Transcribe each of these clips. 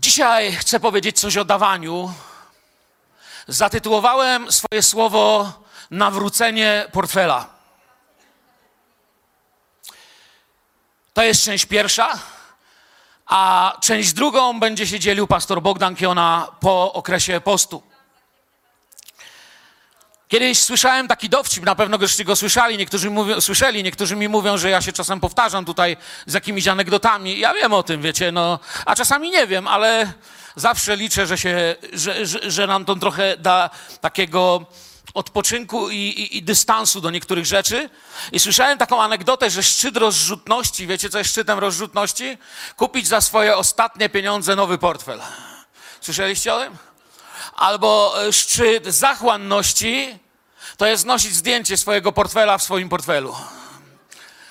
Dzisiaj chcę powiedzieć coś o dawaniu. Zatytułowałem swoje słowo Nawrócenie portfela. To jest część pierwsza, a część drugą będzie się dzielił pastor Bogdan Kiona po okresie postu. Kiedyś słyszałem taki dowcip, na pewno goście go słyszeli, niektórzy mówią, słyszeli, niektórzy mi mówią, że ja się czasem powtarzam tutaj z jakimiś anegdotami. Ja wiem o tym, wiecie, no, a czasami nie wiem, ale zawsze liczę, że, się, że, że, że nam to trochę da takiego odpoczynku i, i, i dystansu do niektórych rzeczy. I słyszałem taką anegdotę, że szczyt rozrzutności, wiecie co jest szczytem rozrzutności? Kupić za swoje ostatnie pieniądze nowy portfel. Słyszeliście o tym? Albo e, szczyt zachłanności to jest nosić zdjęcie swojego portfela w swoim portfelu.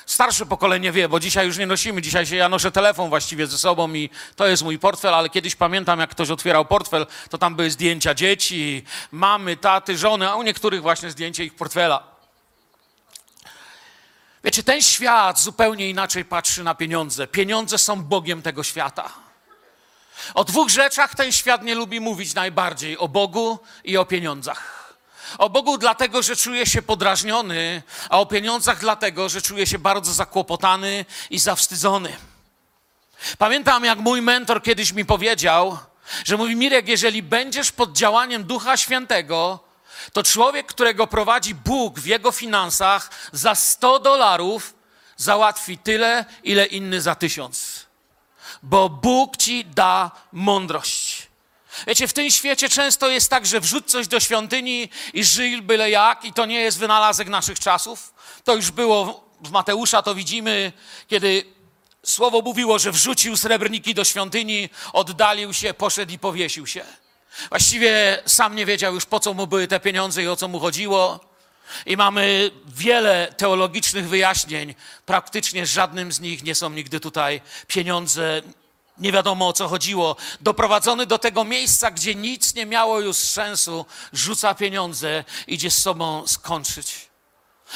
Starsze pokolenie wie, bo dzisiaj już nie nosimy. Dzisiaj się ja noszę telefon właściwie ze sobą i to jest mój portfel, ale kiedyś pamiętam, jak ktoś otwierał portfel, to tam były zdjęcia dzieci, mamy, taty, żony, a u niektórych właśnie zdjęcie ich portfela. Wiecie, ten świat zupełnie inaczej patrzy na pieniądze. Pieniądze są Bogiem tego świata. O dwóch rzeczach ten świat nie lubi mówić najbardziej: o Bogu i o pieniądzach. O Bogu dlatego, że czuje się podrażniony, a o pieniądzach dlatego, że czuje się bardzo zakłopotany i zawstydzony. Pamiętam, jak mój mentor kiedyś mi powiedział, że mówi: Mirek, jeżeli będziesz pod działaniem Ducha Świętego, to człowiek, którego prowadzi Bóg w jego finansach, za 100 dolarów załatwi tyle, ile inny za tysiąc bo Bóg ci da mądrość. Wiecie, w tym świecie często jest tak, że wrzuć coś do świątyni i żyj byle jak, i to nie jest wynalazek naszych czasów. To już było w Mateusza, to widzimy, kiedy słowo mówiło, że wrzucił srebrniki do świątyni, oddalił się, poszedł i powiesił się. Właściwie sam nie wiedział już, po co mu były te pieniądze i o co mu chodziło. I mamy wiele teologicznych wyjaśnień. Praktycznie żadnym z nich nie są nigdy tutaj pieniądze. Nie wiadomo o co chodziło. Doprowadzony do tego miejsca, gdzie nic nie miało już sensu, rzuca pieniądze, idzie z sobą skończyć.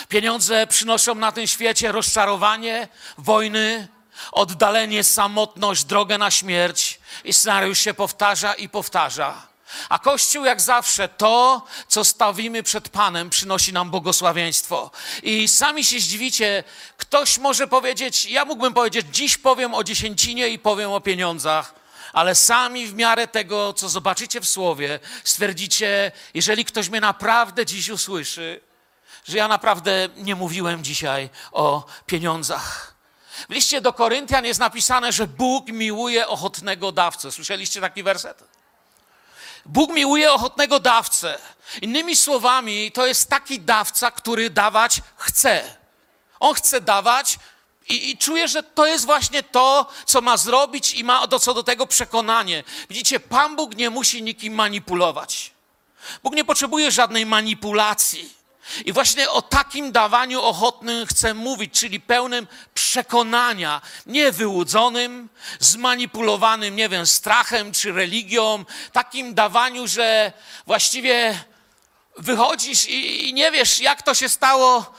Pieniądze przynoszą na tym świecie rozczarowanie, wojny, oddalenie, samotność, drogę na śmierć i scenariusz się powtarza i powtarza. A Kościół, jak zawsze, to, co stawimy przed Panem, przynosi nam błogosławieństwo. I sami się zdziwicie, ktoś może powiedzieć, ja mógłbym powiedzieć, dziś powiem o dziesięcinie i powiem o pieniądzach, ale sami w miarę tego, co zobaczycie w Słowie, stwierdzicie, jeżeli ktoś mnie naprawdę dziś usłyszy, że ja naprawdę nie mówiłem dzisiaj o pieniądzach. W liście do Koryntian jest napisane, że Bóg miłuje ochotnego dawcę. Słyszeliście taki werset? Bóg miłuje ochotnego dawcę. Innymi słowami, to jest taki dawca, który dawać chce. On chce dawać i, i czuje, że to jest właśnie to, co ma zrobić i ma do, co do tego przekonanie. Widzicie, Pan Bóg nie musi nikim manipulować. Bóg nie potrzebuje żadnej manipulacji. I właśnie o takim dawaniu ochotnym chcę mówić, czyli pełnym przekonania, nie wyłudzonym, zmanipulowanym, nie wiem, strachem czy religią, takim dawaniu, że właściwie wychodzisz i, i nie wiesz, jak to się stało,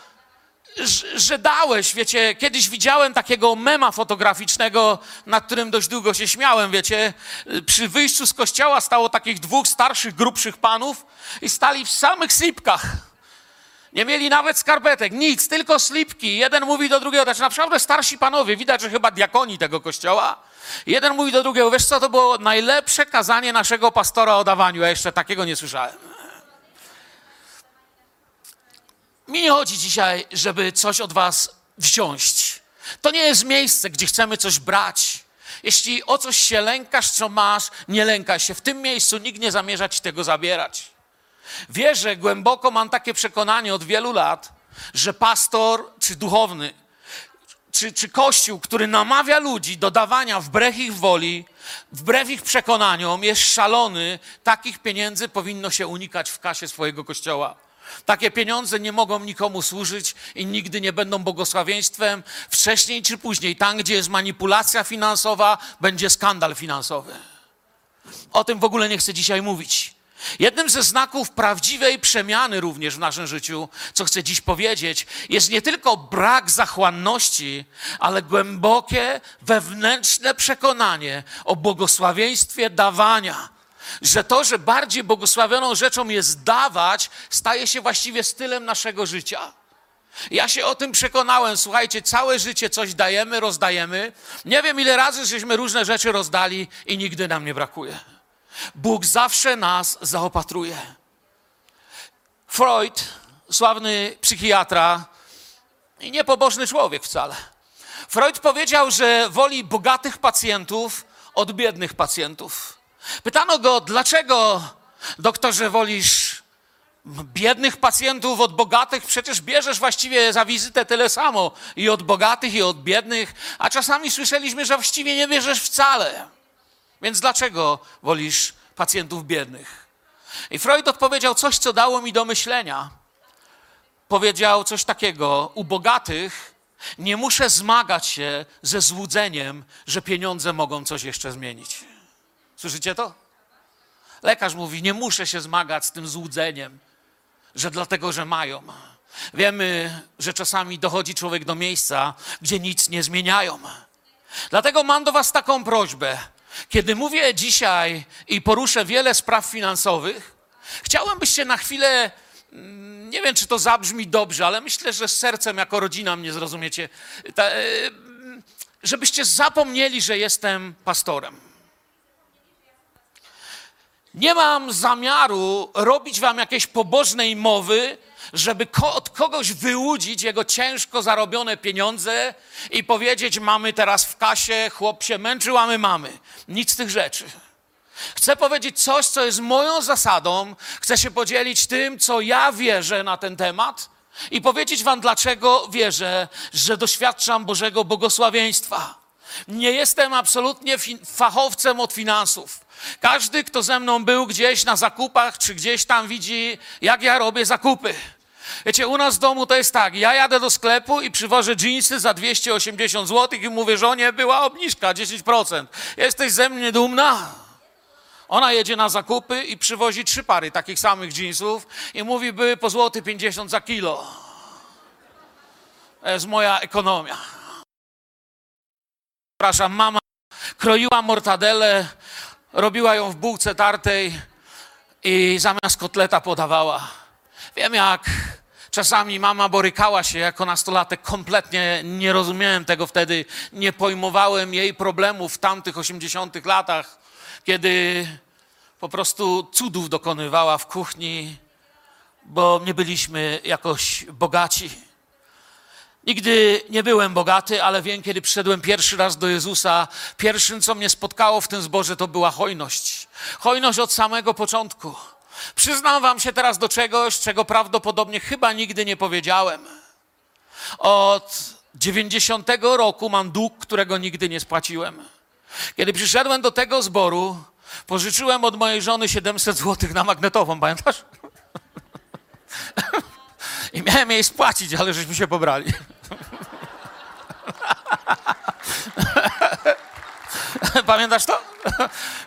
że, dałeś. Wiecie, kiedyś widziałem takiego mema fotograficznego, nad którym dość długo się śmiałem, wiecie. Przy wyjściu z kościoła stało takich dwóch starszych, grubszych panów i stali w samych slipkach. Nie mieli nawet skarpetek, nic, tylko slipki. Jeden mówi do drugiego, znaczy naprawdę starsi panowie, widać, że chyba diakoni tego kościoła. Jeden mówi do drugiego, wiesz co, to było najlepsze kazanie naszego pastora o dawaniu. Ja jeszcze takiego nie słyszałem. Mi nie chodzi dzisiaj, żeby coś od was wziąć. To nie jest miejsce, gdzie chcemy coś brać. Jeśli o coś się lękasz, co masz, nie lękaj się. W tym miejscu nikt nie zamierza ci tego zabierać. Wierzę głęboko, mam takie przekonanie od wielu lat, że pastor czy duchowny, czy, czy kościół, który namawia ludzi do dawania wbrew ich woli, wbrew ich przekonaniom, jest szalony, takich pieniędzy powinno się unikać w kasie swojego kościoła. Takie pieniądze nie mogą nikomu służyć i nigdy nie będą błogosławieństwem. Wcześniej czy później, tam gdzie jest manipulacja finansowa, będzie skandal finansowy. O tym w ogóle nie chcę dzisiaj mówić. Jednym ze znaków prawdziwej przemiany również w naszym życiu, co chcę dziś powiedzieć, jest nie tylko brak zachłanności, ale głębokie wewnętrzne przekonanie o błogosławieństwie dawania. Że to, że bardziej błogosławioną rzeczą jest dawać, staje się właściwie stylem naszego życia. Ja się o tym przekonałem. Słuchajcie, całe życie coś dajemy, rozdajemy. Nie wiem, ile razy żeśmy różne rzeczy rozdali i nigdy nam nie brakuje. Bóg zawsze nas zaopatruje. Freud, sławny psychiatra i niepobożny człowiek wcale. Freud powiedział, że woli bogatych pacjentów od biednych pacjentów. Pytano go, dlaczego, doktorze, wolisz biednych pacjentów od bogatych? Przecież bierzesz właściwie za wizytę tyle samo i od bogatych, i od biednych, a czasami słyszeliśmy, że właściwie nie bierzesz wcale. Więc dlaczego wolisz pacjentów biednych? I Freud odpowiedział coś, co dało mi do myślenia. Powiedział coś takiego: U bogatych nie muszę zmagać się ze złudzeniem, że pieniądze mogą coś jeszcze zmienić. Słyszycie to? Lekarz mówi: Nie muszę się zmagać z tym złudzeniem, że dlatego, że mają. Wiemy, że czasami dochodzi człowiek do miejsca, gdzie nic nie zmieniają. Dlatego mam do Was taką prośbę. Kiedy mówię dzisiaj i poruszę wiele spraw finansowych, chciałem, byście na chwilę, mm, nie wiem, czy to zabrzmi dobrze, ale myślę, że z sercem jako rodzina mnie zrozumiecie, e, żebyście zapomnieli, że jestem pastorem. Nie mam zamiaru robić wam jakiejś pobożnej mowy, żeby ko od kogoś wyłudzić jego ciężko zarobione pieniądze i powiedzieć: Mamy teraz w kasie, chłop się męczył, a my mamy. Nic z tych rzeczy. Chcę powiedzieć coś, co jest moją zasadą. Chcę się podzielić tym, co ja wierzę na ten temat i powiedzieć Wam, dlaczego wierzę, że doświadczam Bożego błogosławieństwa. Nie jestem absolutnie fachowcem od finansów. Każdy, kto ze mną był gdzieś na zakupach, czy gdzieś tam widzi, jak ja robię zakupy. Wiecie, u nas w domu to jest tak, ja jadę do sklepu i przywożę dżinsy za 280 zł i mówię żonie, była obniżka 10%. Jesteś ze mnie dumna? Ona jedzie na zakupy i przywozi trzy pary takich samych dżinsów i mówi, były po złoty 50 za kilo. To jest moja ekonomia. Przepraszam, mama kroiła mortadelę, robiła ją w bułce tartej i zamiast kotleta podawała. Wiem jak czasami mama borykała się jako nastolatek, kompletnie nie rozumiałem tego wtedy, nie pojmowałem jej problemów w tamtych 80 latach, kiedy po prostu cudów dokonywała w kuchni, bo nie byliśmy jakoś bogaci. Nigdy nie byłem bogaty, ale wiem, kiedy przyszedłem pierwszy raz do Jezusa, pierwszym, co mnie spotkało w tym zborze, to była hojność. Hojność od samego początku. Przyznam wam się teraz do czegoś, czego prawdopodobnie chyba nigdy nie powiedziałem. Od 90 roku mam dług, którego nigdy nie spłaciłem. Kiedy przyszedłem do tego zboru, pożyczyłem od mojej żony 700 zł na magnetową, pamiętasz? I miałem jej spłacić, ale żeśmy się pobrali. Pamiętasz to?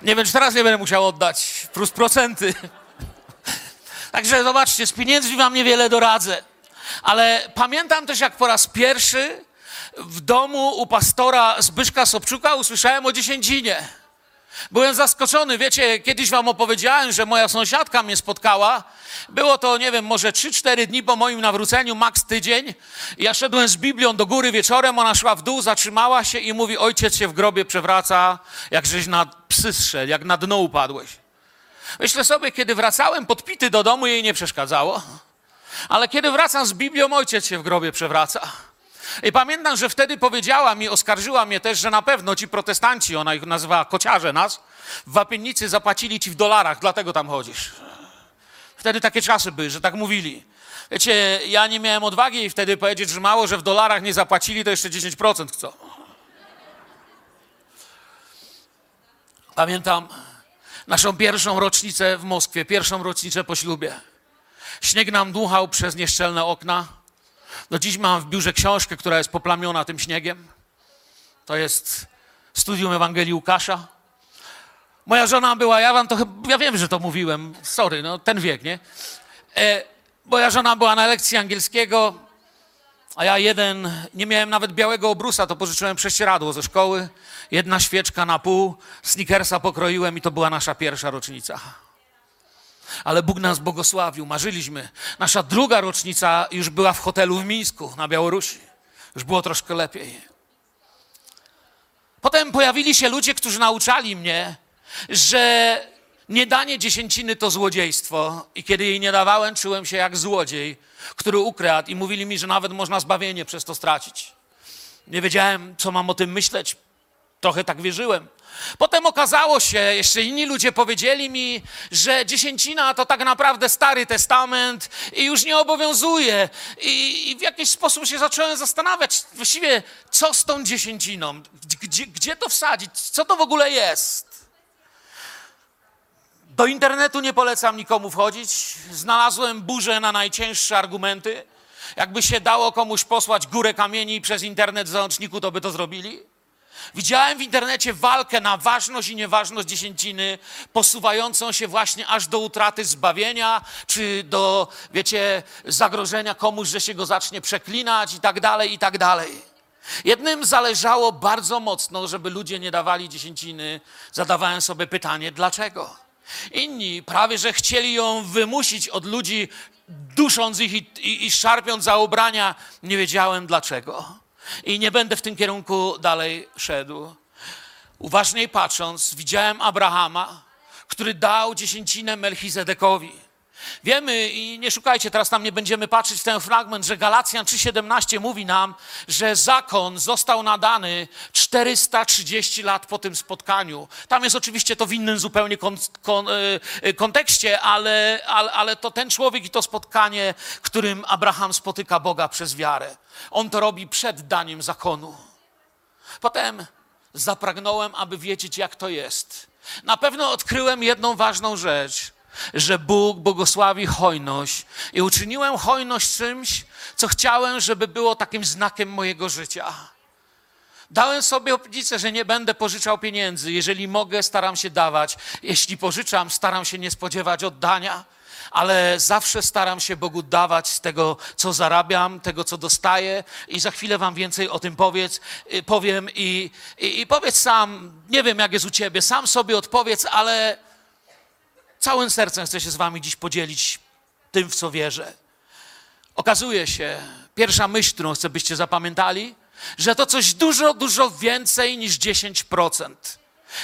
Nie wiem, czy teraz nie będę musiał oddać. Plus procenty. Także zobaczcie, z pieniędzmi wam niewiele doradzę. Ale pamiętam też, jak po raz pierwszy w domu u pastora Zbyszka Sobczuka usłyszałem o dziesięcinie. Byłem zaskoczony. Wiecie, kiedyś wam opowiedziałem, że moja sąsiadka mnie spotkała. Było to, nie wiem, może 3-4 dni po moim nawróceniu, maks tydzień. Ja szedłem z Biblią do góry wieczorem, ona szła w dół, zatrzymała się i mówi, ojciec się w grobie przewraca, jak żeś na psy strzeli, jak na dno upadłeś. Myślę sobie, kiedy wracałem podpity do domu, jej nie przeszkadzało. Ale kiedy wracam z Biblią, ojciec się w grobie przewraca. I pamiętam, że wtedy powiedziała mi, oskarżyła mnie też, że na pewno ci protestanci, ona ich nazywała kociarze nas, w Wapiennicy zapłacili ci w dolarach, dlatego tam chodzisz. Wtedy takie czasy były, że tak mówili. Wiecie, ja nie miałem odwagi wtedy powiedzieć, że mało, że w dolarach nie zapłacili, to jeszcze 10% chcą. Pamiętam naszą pierwszą rocznicę w Moskwie, pierwszą rocznicę po ślubie. Śnieg nam dmuchał przez nieszczelne okna. Do dziś mam w biurze książkę, która jest poplamiona tym śniegiem. To jest studium Ewangelii Łukasza. Moja żona była, ja wam to ja wiem, że to mówiłem, sorry, no ten wiek, nie? E, moja żona była na lekcji angielskiego, a ja jeden, nie miałem nawet białego obrusa, to pożyczyłem prześcieradło ze szkoły, jedna świeczka na pół, sneakersa pokroiłem i to była nasza pierwsza rocznica. Ale Bóg nas błogosławił, marzyliśmy. Nasza druga rocznica już była w hotelu w Mińsku na Białorusi. Już było troszkę lepiej. Potem pojawili się ludzie, którzy nauczali mnie, że niedanie dziesięciny to złodziejstwo. I kiedy jej nie dawałem, czułem się jak złodziej, który ukradł. I mówili mi, że nawet można zbawienie przez to stracić. Nie wiedziałem, co mam o tym myśleć. Trochę tak wierzyłem. Potem okazało się, jeszcze inni ludzie powiedzieli mi, że dziesięcina to tak naprawdę Stary Testament i już nie obowiązuje. I, i w jakiś sposób się zacząłem zastanawiać, właściwie co z tą dziesięciną? Gdzie, gdzie to wsadzić? Co to w ogóle jest? Do internetu nie polecam nikomu wchodzić. Znalazłem burzę na najcięższe argumenty. Jakby się dało komuś posłać górę kamieni przez internet w załączniku, to by to zrobili. Widziałem w internecie walkę na ważność i nieważność dziesięciny, posuwającą się właśnie aż do utraty zbawienia, czy do, wiecie, zagrożenia komuś, że się go zacznie przeklinać i tak dalej, i tak dalej. Jednym zależało bardzo mocno, żeby ludzie nie dawali dziesięciny. Zadawałem sobie pytanie, dlaczego? Inni prawie, że chcieli ją wymusić od ludzi, dusząc ich i, i, i szarpiąc za ubrania. Nie wiedziałem dlaczego. I nie będę w tym kierunku dalej szedł. Uważniej patrząc, widziałem Abrahama, który dał dziesięcinę Melchizedekowi. Wiemy i nie szukajcie, teraz tam nie będziemy patrzeć w ten fragment, że Galacjan 3,17 mówi nam, że zakon został nadany 430 lat po tym spotkaniu. Tam jest oczywiście to w innym zupełnie kon, kon, y, kontekście, ale, ale, ale to ten człowiek i to spotkanie, którym Abraham spotyka Boga przez wiarę. On to robi przed daniem zakonu. Potem zapragnąłem, aby wiedzieć, jak to jest. Na pewno odkryłem jedną ważną rzecz, że Bóg błogosławi hojność i uczyniłem hojność czymś, co chciałem, żeby było takim znakiem mojego życia. Dałem sobie obietnicę, że nie będę pożyczał pieniędzy. Jeżeli mogę, staram się dawać. Jeśli pożyczam, staram się nie spodziewać oddania ale zawsze staram się Bogu dawać z tego, co zarabiam, tego, co dostaję i za chwilę wam więcej o tym powiedz, y, powiem i, i, i powiedz sam, nie wiem jak jest u ciebie, sam sobie odpowiedz, ale całym sercem chcę się z wami dziś podzielić tym, w co wierzę. Okazuje się, pierwsza myśl, którą chcę, byście zapamiętali, że to coś dużo, dużo więcej niż 10%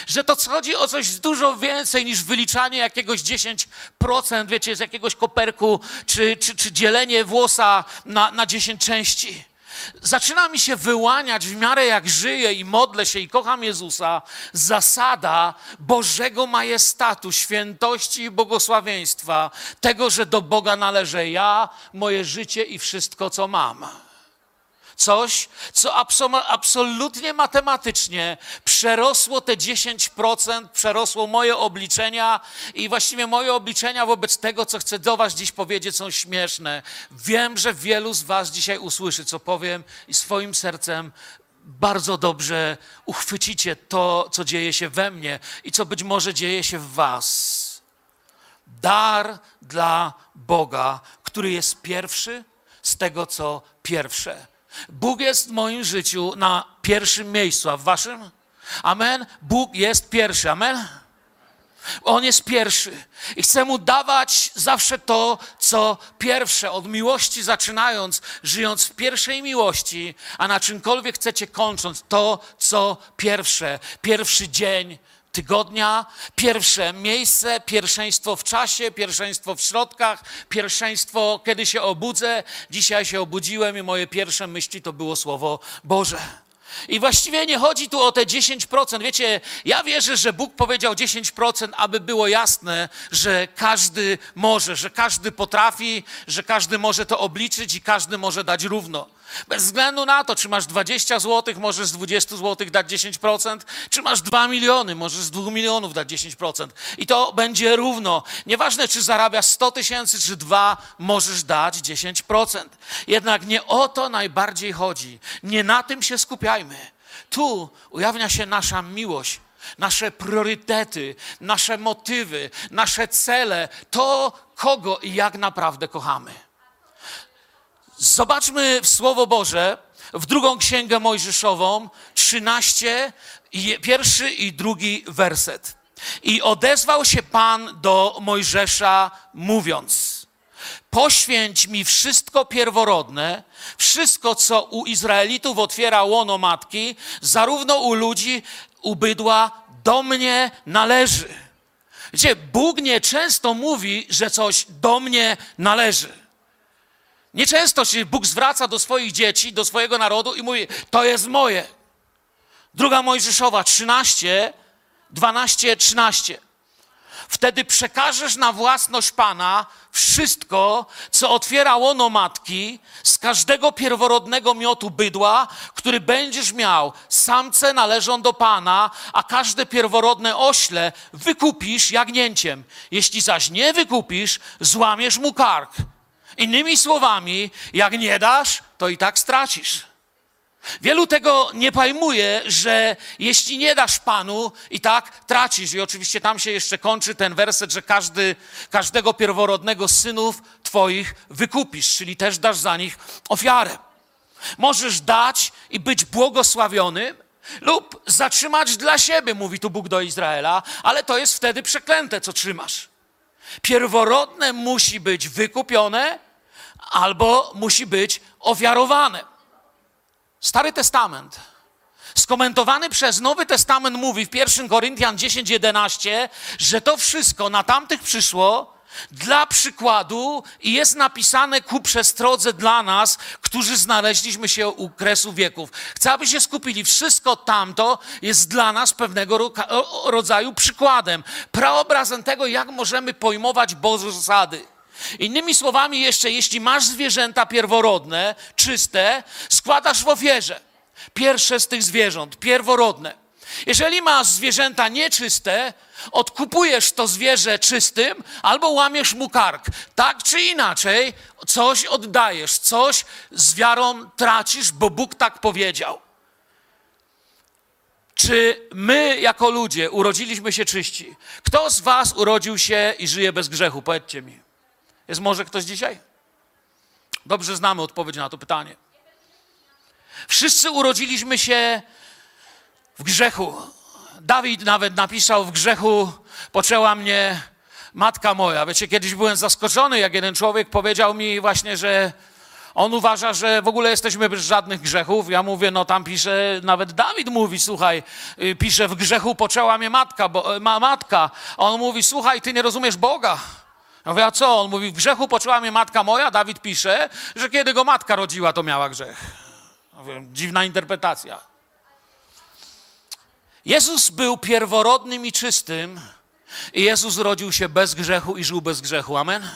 że to chodzi o coś dużo więcej niż wyliczanie jakiegoś 10%, wiecie, z jakiegoś koperku, czy, czy, czy dzielenie włosa na, na 10 części. Zaczyna mi się wyłaniać w miarę jak żyję i modlę się i kocham Jezusa, zasada Bożego majestatu, świętości i błogosławieństwa, tego, że do Boga należę ja, moje życie i wszystko, co mam coś, co absolutnie matematycznie przerosło te 10%, przerosło moje obliczenia i właściwie moje obliczenia wobec tego, co chcę do Was dziś powiedzieć, są śmieszne. Wiem, że wielu z Was dzisiaj usłyszy, co powiem i swoim sercem bardzo dobrze uchwycicie to, co dzieje się we mnie i co być może dzieje się w Was. Dar dla Boga, który jest pierwszy z tego, co pierwsze. Bóg jest w moim życiu na pierwszym miejscu, a w waszym? Amen. Bóg jest pierwszy. Amen. On jest pierwszy i chcę mu dawać zawsze to, co pierwsze, od miłości zaczynając, żyjąc w pierwszej miłości, a na czymkolwiek chcecie kończąc, to, co pierwsze. Pierwszy dzień, tygodnia. Pierwsze miejsce, pierwszeństwo w czasie, pierwszeństwo w środkach, pierwszeństwo, kiedy się obudzę. Dzisiaj się obudziłem i moje pierwsze myśli to było Słowo Boże. I właściwie nie chodzi tu o te 10%. Wiecie, ja wierzę, że Bóg powiedział 10%, aby było jasne, że każdy może, że każdy potrafi, że każdy może to obliczyć i każdy może dać równo. Bez względu na to, czy masz 20 zł, możesz z 20 zł dać 10%, czy masz 2 miliony, możesz z 2 milionów dać 10%. I to będzie równo. Nieważne, czy zarabiasz 100 tysięcy, czy 2, możesz dać 10%. Jednak nie o to najbardziej chodzi. Nie na tym się skupiajmy. Tu ujawnia się nasza miłość nasze priorytety, nasze motywy, nasze cele, to kogo i jak naprawdę kochamy. Zobaczmy w Słowo Boże, w drugą księgę Mojżeszową, 13, pierwszy i drugi werset. I odezwał się Pan do Mojżesza, mówiąc: Poświęć mi wszystko pierworodne, wszystko, co u Izraelitów otwiera łono matki, zarówno u ludzi, u bydła, do mnie należy. Wiecie, Bóg nieczęsto mówi, że coś do mnie należy. Nieczęsto się Bóg zwraca do swoich dzieci, do swojego narodu i mówi: To jest moje. Druga Mojżeszowa 13, 12, 13. Wtedy przekażesz na własność Pana wszystko, co otwiera łono matki, z każdego pierworodnego miotu bydła, który będziesz miał. Samce należą do Pana, a każde pierworodne ośle wykupisz jagnięciem. Jeśli zaś nie wykupisz, złamiesz mu kark. Innymi słowami, jak nie dasz, to i tak stracisz. Wielu tego nie pojmuje, że jeśli nie dasz Panu, i tak tracisz. I oczywiście tam się jeszcze kończy ten werset, że każdy, każdego pierworodnego synów Twoich wykupisz, czyli też dasz za nich ofiarę. Możesz dać i być błogosławionym, lub zatrzymać dla siebie, mówi tu Bóg do Izraela, ale to jest wtedy przeklęte, co trzymasz. Pierworodne musi być wykupione albo musi być ofiarowane. Stary Testament, skomentowany przez Nowy Testament, mówi w 1 Koryntian 10:11, że to wszystko na tamtych przyszło dla przykładu i jest napisane ku przestrodze dla nas, którzy znaleźliśmy się u kresu wieków. Chcę, aby się skupili. Wszystko tamto jest dla nas pewnego rodzaju przykładem, praobrazem tego, jak możemy pojmować Boże zasady. Innymi słowami, jeszcze jeśli masz zwierzęta pierworodne, czyste, składasz w ofierze. Pierwsze z tych zwierząt, pierworodne. Jeżeli masz zwierzęta nieczyste, odkupujesz to zwierzę czystym albo łamiesz mu kark. Tak czy inaczej, coś oddajesz, coś z wiarą tracisz, bo Bóg tak powiedział. Czy my, jako ludzie, urodziliśmy się czyści? Kto z Was urodził się i żyje bez grzechu? Powiedzcie mi. Jest może ktoś dzisiaj? Dobrze znamy odpowiedź na to pytanie. Wszyscy urodziliśmy się w grzechu. Dawid nawet napisał: W grzechu poczęła mnie matka moja. Wiecie, kiedyś byłem zaskoczony, jak jeden człowiek powiedział mi właśnie, że on uważa, że w ogóle jesteśmy bez żadnych grzechów. Ja mówię, no tam pisze, nawet Dawid mówi, słuchaj, y, pisze, w grzechu poczęła mnie matka, bo, ma, matka. On mówi, słuchaj, ty nie rozumiesz Boga. Ja mówię, a co? On mówi, w grzechu poczęła mnie matka moja. Dawid pisze, że kiedy go matka rodziła, to miała grzech. Mówię, dziwna interpretacja. Jezus był pierworodnym i czystym i Jezus rodził się bez grzechu i żył bez grzechu. Amen?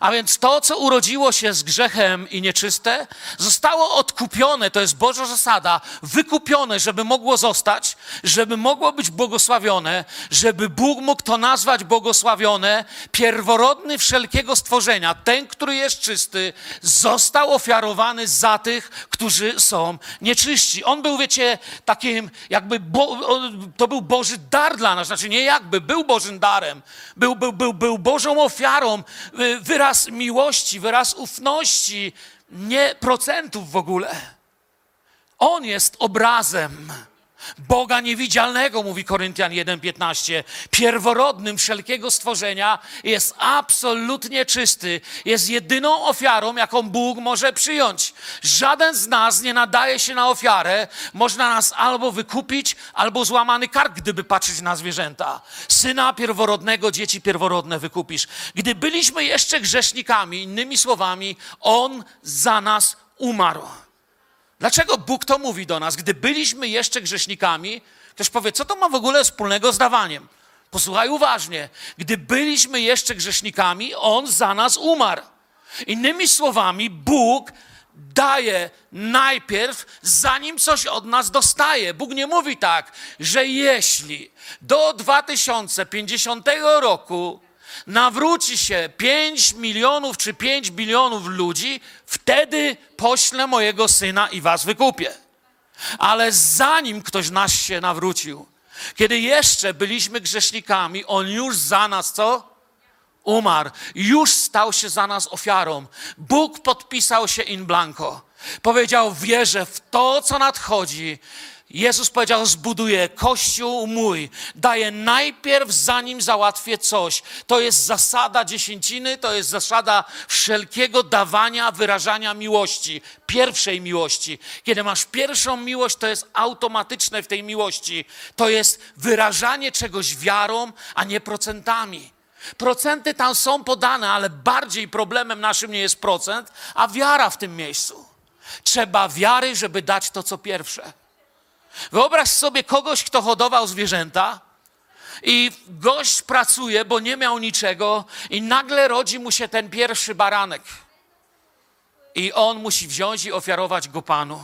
A więc to, co urodziło się z grzechem i nieczyste, zostało odkupione, to jest Boża zasada, wykupione, żeby mogło zostać, żeby mogło być błogosławione, żeby Bóg mógł to nazwać błogosławione, pierworodny wszelkiego stworzenia, ten, który jest czysty, został ofiarowany za tych, którzy są nieczyści. On był, wiecie, takim jakby, bo, to był Boży dar dla nas, znaczy nie jakby, był Bożym darem, był, był, był, był Bożą ofiarą, y, wyraźnie wyraz miłości, wyraz ufności, nie procentów w ogóle. On jest obrazem Boga niewidzialnego, mówi Koryntian 1:15, pierworodnym wszelkiego stworzenia, jest absolutnie czysty, jest jedyną ofiarą, jaką Bóg może przyjąć. Żaden z nas nie nadaje się na ofiarę, można nas albo wykupić, albo złamany kark, gdyby patrzeć na zwierzęta. Syna pierworodnego, dzieci pierworodne wykupisz. Gdy byliśmy jeszcze grzesznikami, innymi słowami, On za nas umarł. Dlaczego Bóg to mówi do nas? Gdy byliśmy jeszcze grzesznikami, ktoś powie, co to ma w ogóle wspólnego z dawaniem? Posłuchaj uważnie. Gdy byliśmy jeszcze grzesznikami, On za nas umarł. Innymi słowami, Bóg daje najpierw, zanim coś od nas dostaje. Bóg nie mówi tak, że jeśli do 2050 roku nawróci się 5 milionów czy 5 bilionów ludzi, wtedy poślę mojego syna i was wykupię. Ale zanim ktoś nas się nawrócił, Kiedy jeszcze byliśmy grzesznikami, On już za nas co? Umarł. Już stał się za nas ofiarą. Bóg podpisał się in blanco. Powiedział, wierzę w to, co nadchodzi. Jezus powiedział, zbuduję kościół mój. Daję najpierw, zanim załatwię coś. To jest zasada dziesięciny, to jest zasada wszelkiego dawania, wyrażania miłości. Pierwszej miłości. Kiedy masz pierwszą miłość, to jest automatyczne w tej miłości. To jest wyrażanie czegoś wiarą, a nie procentami. Procenty tam są podane, ale bardziej problemem naszym nie jest procent, a wiara w tym miejscu. Trzeba wiary, żeby dać to, co pierwsze. Wyobraź sobie kogoś, kto hodował zwierzęta i gość pracuje, bo nie miał niczego i nagle rodzi mu się ten pierwszy baranek. I on musi wziąć i ofiarować go Panu.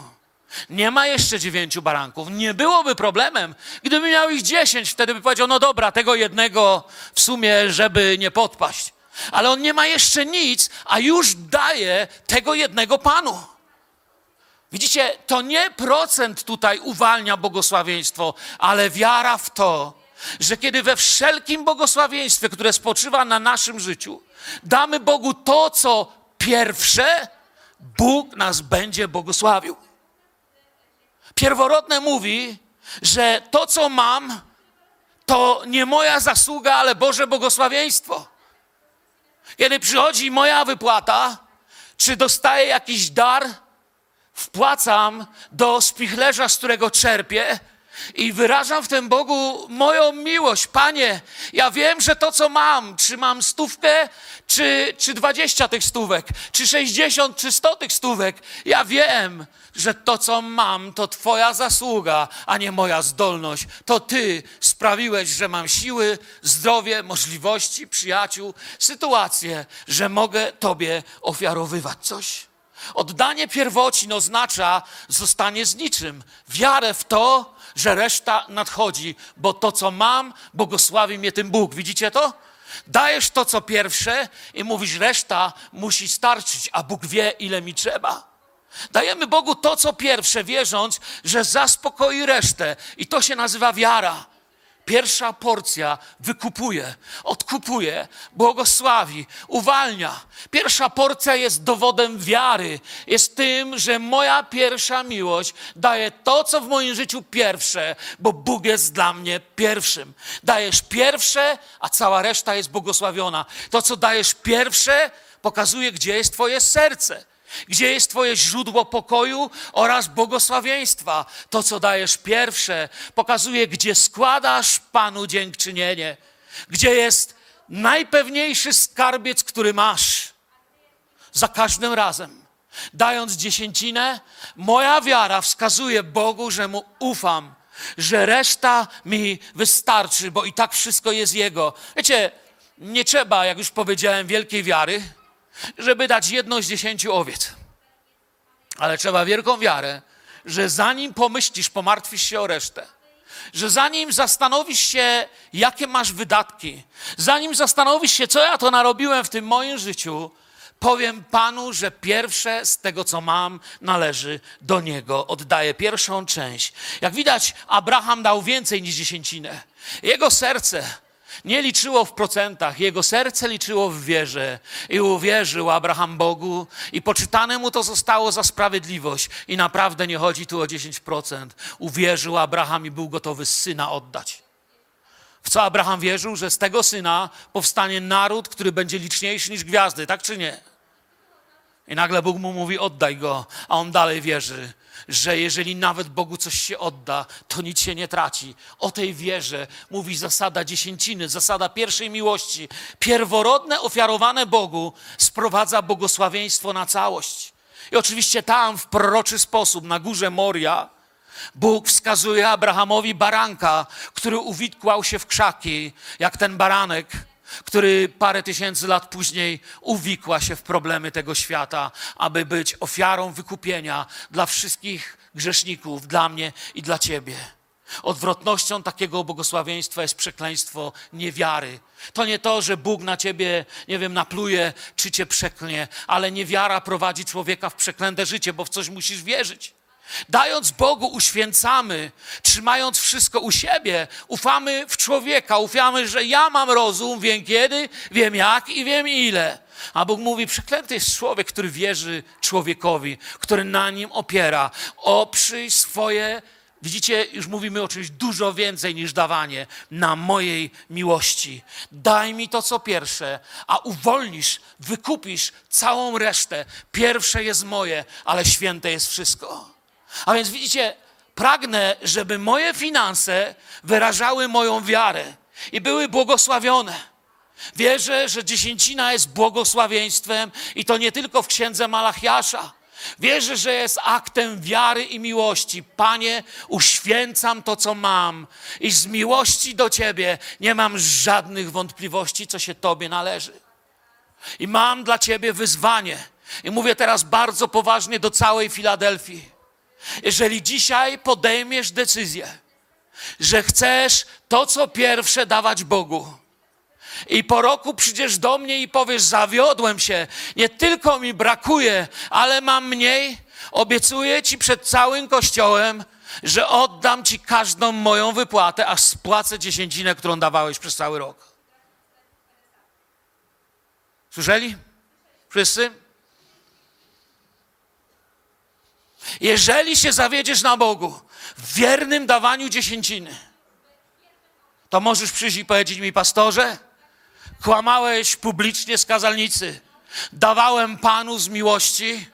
Nie ma jeszcze dziewięciu baranków. Nie byłoby problemem, gdyby miał ich dziesięć. Wtedy by powiedział, no dobra, tego jednego w sumie, żeby nie podpaść. Ale on nie ma jeszcze nic, a już daje tego jednego Panu. Widzicie, to nie procent tutaj uwalnia błogosławieństwo, ale wiara w to, że kiedy we wszelkim błogosławieństwie, które spoczywa na naszym życiu, damy Bogu to, co pierwsze, Bóg nas będzie błogosławił. Pierworodne mówi, że to, co mam, to nie moja zasługa, ale Boże błogosławieństwo. Kiedy przychodzi moja wypłata, czy dostaję jakiś dar, wpłacam do spichlerza, z którego czerpię i wyrażam w tym Bogu moją miłość. Panie, ja wiem, że to, co mam, czy mam stówkę, czy, czy 20 tych stówek, czy 60, czy 100 tych stówek, ja wiem, że to, co mam, to Twoja zasługa, a nie moja zdolność. To Ty sprawiłeś, że mam siły, zdrowie, możliwości, przyjaciół, sytuacje, że mogę Tobie ofiarowywać coś. Oddanie pierwocin oznacza zostanie z niczym. Wiarę w to, że reszta nadchodzi, bo to, co mam, błogosławi mnie tym Bóg. Widzicie to? Dajesz to, co pierwsze i mówisz, reszta musi starczyć, a Bóg wie, ile mi trzeba. Dajemy Bogu to, co pierwsze, wierząc, że zaspokoi resztę. I to się nazywa wiara. Pierwsza porcja wykupuje, odkupuje, błogosławi, uwalnia. Pierwsza porcja jest dowodem wiary. Jest tym, że moja pierwsza miłość daje to, co w moim życiu pierwsze, bo Bóg jest dla mnie pierwszym. Dajesz pierwsze, a cała reszta jest błogosławiona. To, co dajesz pierwsze, pokazuje, gdzie jest Twoje serce. Gdzie jest Twoje źródło pokoju oraz błogosławieństwa? To, co dajesz pierwsze, pokazuje, gdzie składasz Panu dziękczynienie, gdzie jest najpewniejszy skarbiec, który masz. Za każdym razem, dając dziesięcinę, moja wiara wskazuje Bogu, że Mu ufam, że reszta mi wystarczy, bo i tak wszystko jest Jego. Wiecie, nie trzeba, jak już powiedziałem, wielkiej wiary żeby dać jedną z dziesięciu owiec. Ale trzeba wielką wiarę, że zanim pomyślisz, pomartwisz się o resztę, że zanim zastanowisz się, jakie masz wydatki, zanim zastanowisz się, co ja to narobiłem w tym moim życiu, powiem Panu, że pierwsze z tego, co mam, należy do Niego. Oddaję pierwszą część. Jak widać, Abraham dał więcej niż dziesięcinę. Jego serce nie liczyło w procentach, jego serce liczyło w wierze. I uwierzył Abraham Bogu, i poczytane mu to zostało za sprawiedliwość. I naprawdę nie chodzi tu o 10%. Uwierzył Abraham i był gotowy syna oddać. W co Abraham wierzył? Że z tego syna powstanie naród, który będzie liczniejszy niż gwiazdy, tak czy nie? I nagle Bóg mu mówi: oddaj go, a on dalej wierzy że jeżeli nawet Bogu coś się odda, to nic się nie traci. O tej wierze mówi zasada dziesięciny, zasada pierwszej miłości. Pierworodne ofiarowane Bogu sprowadza błogosławieństwo na całość. I oczywiście tam w proroczy sposób na górze Moria Bóg wskazuje Abrahamowi baranka, który uwikłał się w krzaki, jak ten baranek który parę tysięcy lat później uwikła się w problemy tego świata, aby być ofiarą wykupienia dla wszystkich grzeszników, dla mnie i dla ciebie. Odwrotnością takiego błogosławieństwa jest przekleństwo niewiary. To nie to, że Bóg na ciebie, nie wiem, napluje czy cię przeklnie, ale niewiara prowadzi człowieka w przeklęte życie, bo w coś musisz wierzyć. Dając Bogu uświęcamy, trzymając wszystko u siebie, ufamy w człowieka, ufamy, że ja mam rozum, wiem kiedy, wiem jak i wiem ile. A Bóg mówi, przeklęty jest człowiek, który wierzy człowiekowi, który na nim opiera. Oprzyj swoje Widzicie, już mówimy o czymś dużo więcej niż dawanie na mojej miłości. Daj mi to, co pierwsze, a uwolnisz, wykupisz całą resztę. Pierwsze jest moje, ale święte jest wszystko. A więc widzicie, pragnę, żeby moje finanse wyrażały moją wiarę i były błogosławione. Wierzę, że dziesięcina jest błogosławieństwem i to nie tylko w księdze Malachiasza. Wierzę, że jest aktem wiary i miłości. Panie, uświęcam to, co mam, i z miłości do Ciebie nie mam żadnych wątpliwości, co się Tobie należy. I mam dla Ciebie wyzwanie. I mówię teraz bardzo poważnie do całej Filadelfii. Jeżeli dzisiaj podejmiesz decyzję, że chcesz to, co pierwsze dawać Bogu, i po roku przyjdziesz do mnie i powiesz: Zawiodłem się, nie tylko mi brakuje, ale mam mniej. Obiecuję ci przed całym kościołem, że oddam ci każdą moją wypłatę, aż spłacę dziesięcinę, którą dawałeś przez cały rok. Słyszeli? Wszyscy? Jeżeli się zawiedziesz na Bogu w wiernym dawaniu dziesięciny, to możesz przyjść i powiedzieć mi, pastorze, Kłamałeś publicznie z kazalnicy. Dawałem Panu z miłości,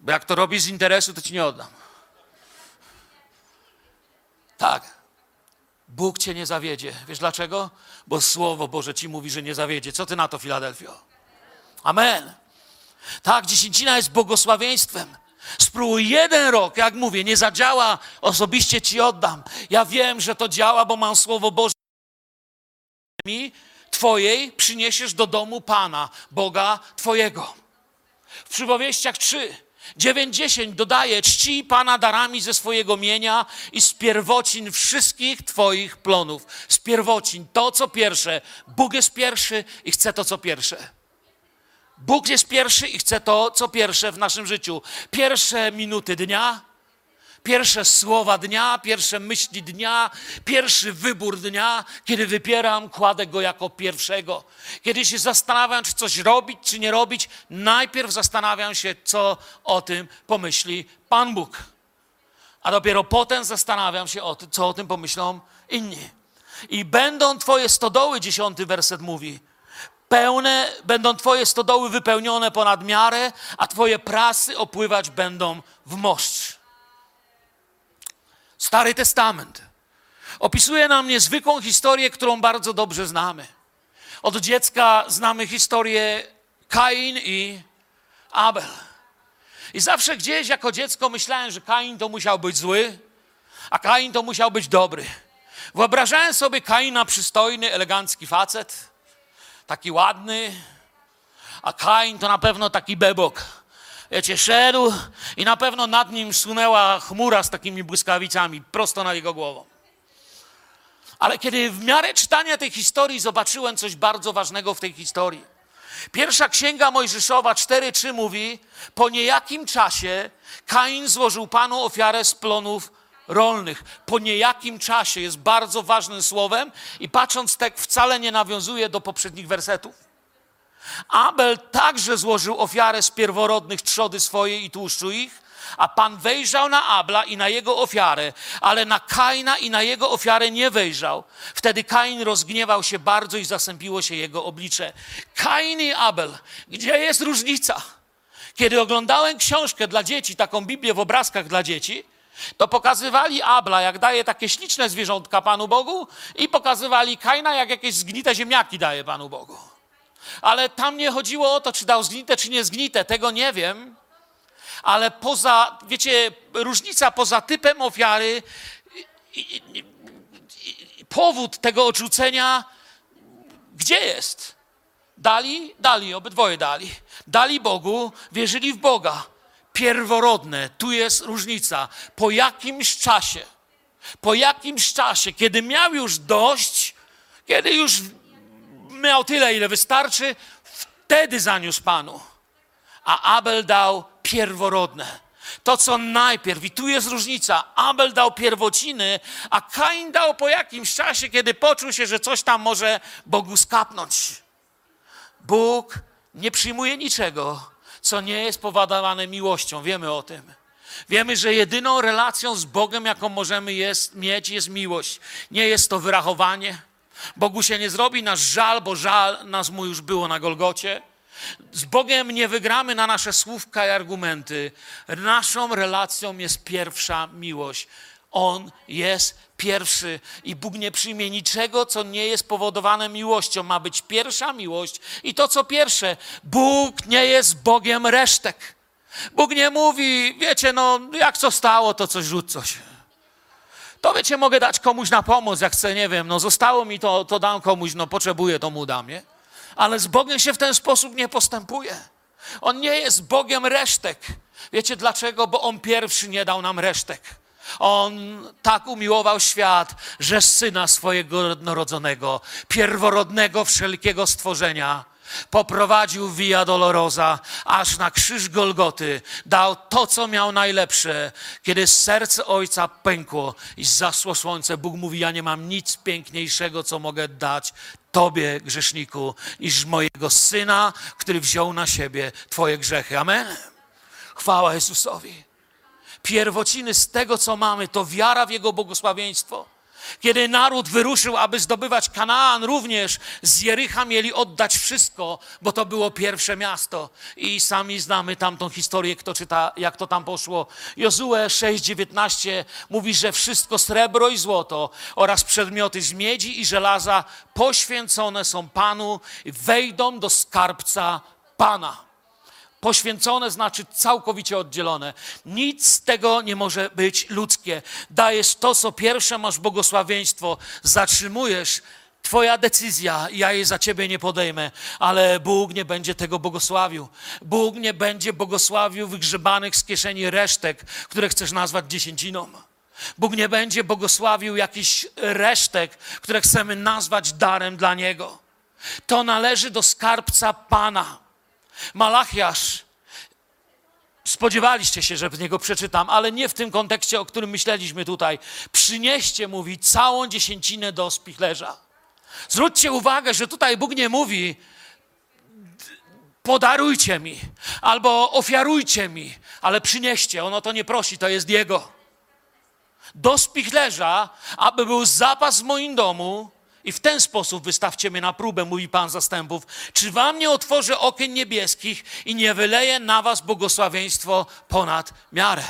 bo jak to robisz z interesu, to ci nie oddam. Tak. Bóg cię nie zawiedzie. Wiesz dlaczego? Bo Słowo Boże ci mówi, że nie zawiedzie. Co ty na to, Filadelfio? Amen. Tak, dziesięcina jest błogosławieństwem. Spróbuj jeden rok, jak mówię, nie zadziała, osobiście ci oddam. Ja wiem, że to działa, bo mam Słowo Boże Twojej przyniesiesz do domu Pana, Boga Twojego. W przypowieściach 3, 9, 10 dodaje: Czci Pana darami ze swojego mienia i z pierwocin wszystkich Twoich plonów. Z pierwocin, to co pierwsze. Bóg jest pierwszy i chce to co pierwsze. Bóg jest pierwszy i chce to co pierwsze w naszym życiu. Pierwsze minuty dnia, pierwsze słowa dnia, pierwsze myśli dnia, pierwszy wybór dnia, kiedy wypieram, kładę go jako pierwszego. Kiedy się zastanawiam, czy coś robić, czy nie robić, najpierw zastanawiam się, co o tym pomyśli Pan Bóg. A dopiero potem zastanawiam się o tym, co o tym pomyślą inni. I będą Twoje stodoły, dziesiąty werset mówi, pełne, będą Twoje stodoły wypełnione ponad miarę, a Twoje prasy opływać będą w moszcz. Stary Testament opisuje nam niezwykłą historię, którą bardzo dobrze znamy. Od dziecka znamy historię Kain i Abel. I zawsze gdzieś jako dziecko myślałem, że Kain to musiał być zły, a Kain to musiał być dobry. Wyobrażałem sobie Kaina przystojny, elegancki facet, taki ładny, a Kain to na pewno taki bebok wiecie, szedł i na pewno nad nim sunęła chmura z takimi błyskawicami prosto nad jego głową. Ale kiedy w miarę czytania tej historii zobaczyłem coś bardzo ważnego w tej historii. Pierwsza księga Mojżeszowa 4:3 mówi: Po niejakim czasie Kain złożył Panu ofiarę z plonów rolnych. Po niejakim czasie jest bardzo ważnym słowem i patrząc tak wcale nie nawiązuje do poprzednich wersetów. Abel także złożył ofiarę z pierworodnych trzody swojej i tłuszczu ich, a Pan wejrzał na Abla i na jego ofiarę, ale na Kaina i na jego ofiarę nie wejrzał. Wtedy Kain rozgniewał się bardzo i zasępiło się jego oblicze. Kain i Abel, gdzie jest różnica? Kiedy oglądałem książkę dla dzieci, taką Biblię w obrazkach dla dzieci, to pokazywali Abla, jak daje takie śliczne zwierzątka Panu Bogu i pokazywali Kaina, jak jakieś zgnite ziemniaki daje Panu Bogu. Ale tam nie chodziło o to, czy dał zgnite, czy nie zgnite, tego nie wiem. Ale poza, wiecie, różnica poza typem ofiary, i, i, i, powód tego odrzucenia, gdzie jest? Dali? Dali, obydwoje dali. Dali Bogu, wierzyli w Boga. Pierworodne, tu jest różnica. Po jakimś czasie, po jakimś czasie, kiedy miał już dość, kiedy już miał tyle, ile wystarczy, wtedy zaniósł Panu. A Abel dał pierworodne. To, co najpierw, i tu jest różnica. Abel dał pierwociny, a Kain dał po jakimś czasie, kiedy poczuł się, że coś tam może Bogu skapnąć. Bóg nie przyjmuje niczego, co nie jest powodowane miłością. Wiemy o tym. Wiemy, że jedyną relacją z Bogiem, jaką możemy jest, mieć, jest miłość. Nie jest to wyrachowanie. Bogu się nie zrobi nasz żal, bo żal nas mu już było na Golgocie. Z Bogiem nie wygramy na nasze słówka i argumenty. Naszą relacją jest pierwsza miłość. On jest pierwszy i Bóg nie przyjmie niczego, co nie jest powodowane miłością. Ma być pierwsza miłość i to, co pierwsze. Bóg nie jest Bogiem resztek. Bóg nie mówi, wiecie, no jak co stało, to coś rzuć coś. To wiecie, mogę dać komuś na pomoc, jak chcę, nie wiem, no zostało mi to, to dam komuś, no potrzebuję, to mu dam, nie? Ale z Bogiem się w ten sposób nie postępuje. On nie jest Bogiem resztek. Wiecie dlaczego? Bo On pierwszy nie dał nam resztek. On tak umiłował świat, że syna swojego jednorodzonego, pierworodnego wszelkiego stworzenia, poprowadził Via Dolorosa, aż na krzyż Golgoty dał to, co miał najlepsze. Kiedy serce Ojca pękło i zasło słońce, Bóg mówi, ja nie mam nic piękniejszego, co mogę dać Tobie, grzeszniku, niż mojego Syna, który wziął na siebie Twoje grzechy. Amen. Chwała Jezusowi. Pierwociny z tego, co mamy, to wiara w Jego błogosławieństwo. Kiedy naród wyruszył, aby zdobywać Kanaan, również z Jericha mieli oddać wszystko, bo to było pierwsze miasto. I sami znamy tamtą historię, kto czyta, jak to tam poszło. Jozue 6:19 mówi, że wszystko srebro i złoto oraz przedmioty z miedzi i żelaza poświęcone są Panu wejdą do skarbca Pana. Poświęcone znaczy całkowicie oddzielone. Nic z tego nie może być ludzkie. Dajesz to, co pierwsze, masz błogosławieństwo, zatrzymujesz. Twoja decyzja, ja jej za ciebie nie podejmę, ale Bóg nie będzie tego błogosławił. Bóg nie będzie błogosławił wygrzebanych z kieszeni resztek, które chcesz nazwać dziesięciną. Bóg nie będzie błogosławił jakichś resztek, które chcemy nazwać darem dla Niego. To należy do skarbca Pana. Malachiasz, spodziewaliście się, że z niego przeczytam, ale nie w tym kontekście, o którym myśleliśmy tutaj. Przynieście, mówi, całą dziesięcinę do spichlerza. Zwróćcie uwagę, że tutaj Bóg nie mówi, podarujcie mi, albo ofiarujcie mi, ale przynieście. Ono to nie prosi, to jest Jego. Do spichlerza, aby był zapas w moim domu, i w ten sposób wystawcie mnie na próbę, mówi Pan zastępów. Czy wam nie otworzę okien niebieskich i nie wyleję na was błogosławieństwo ponad miarę?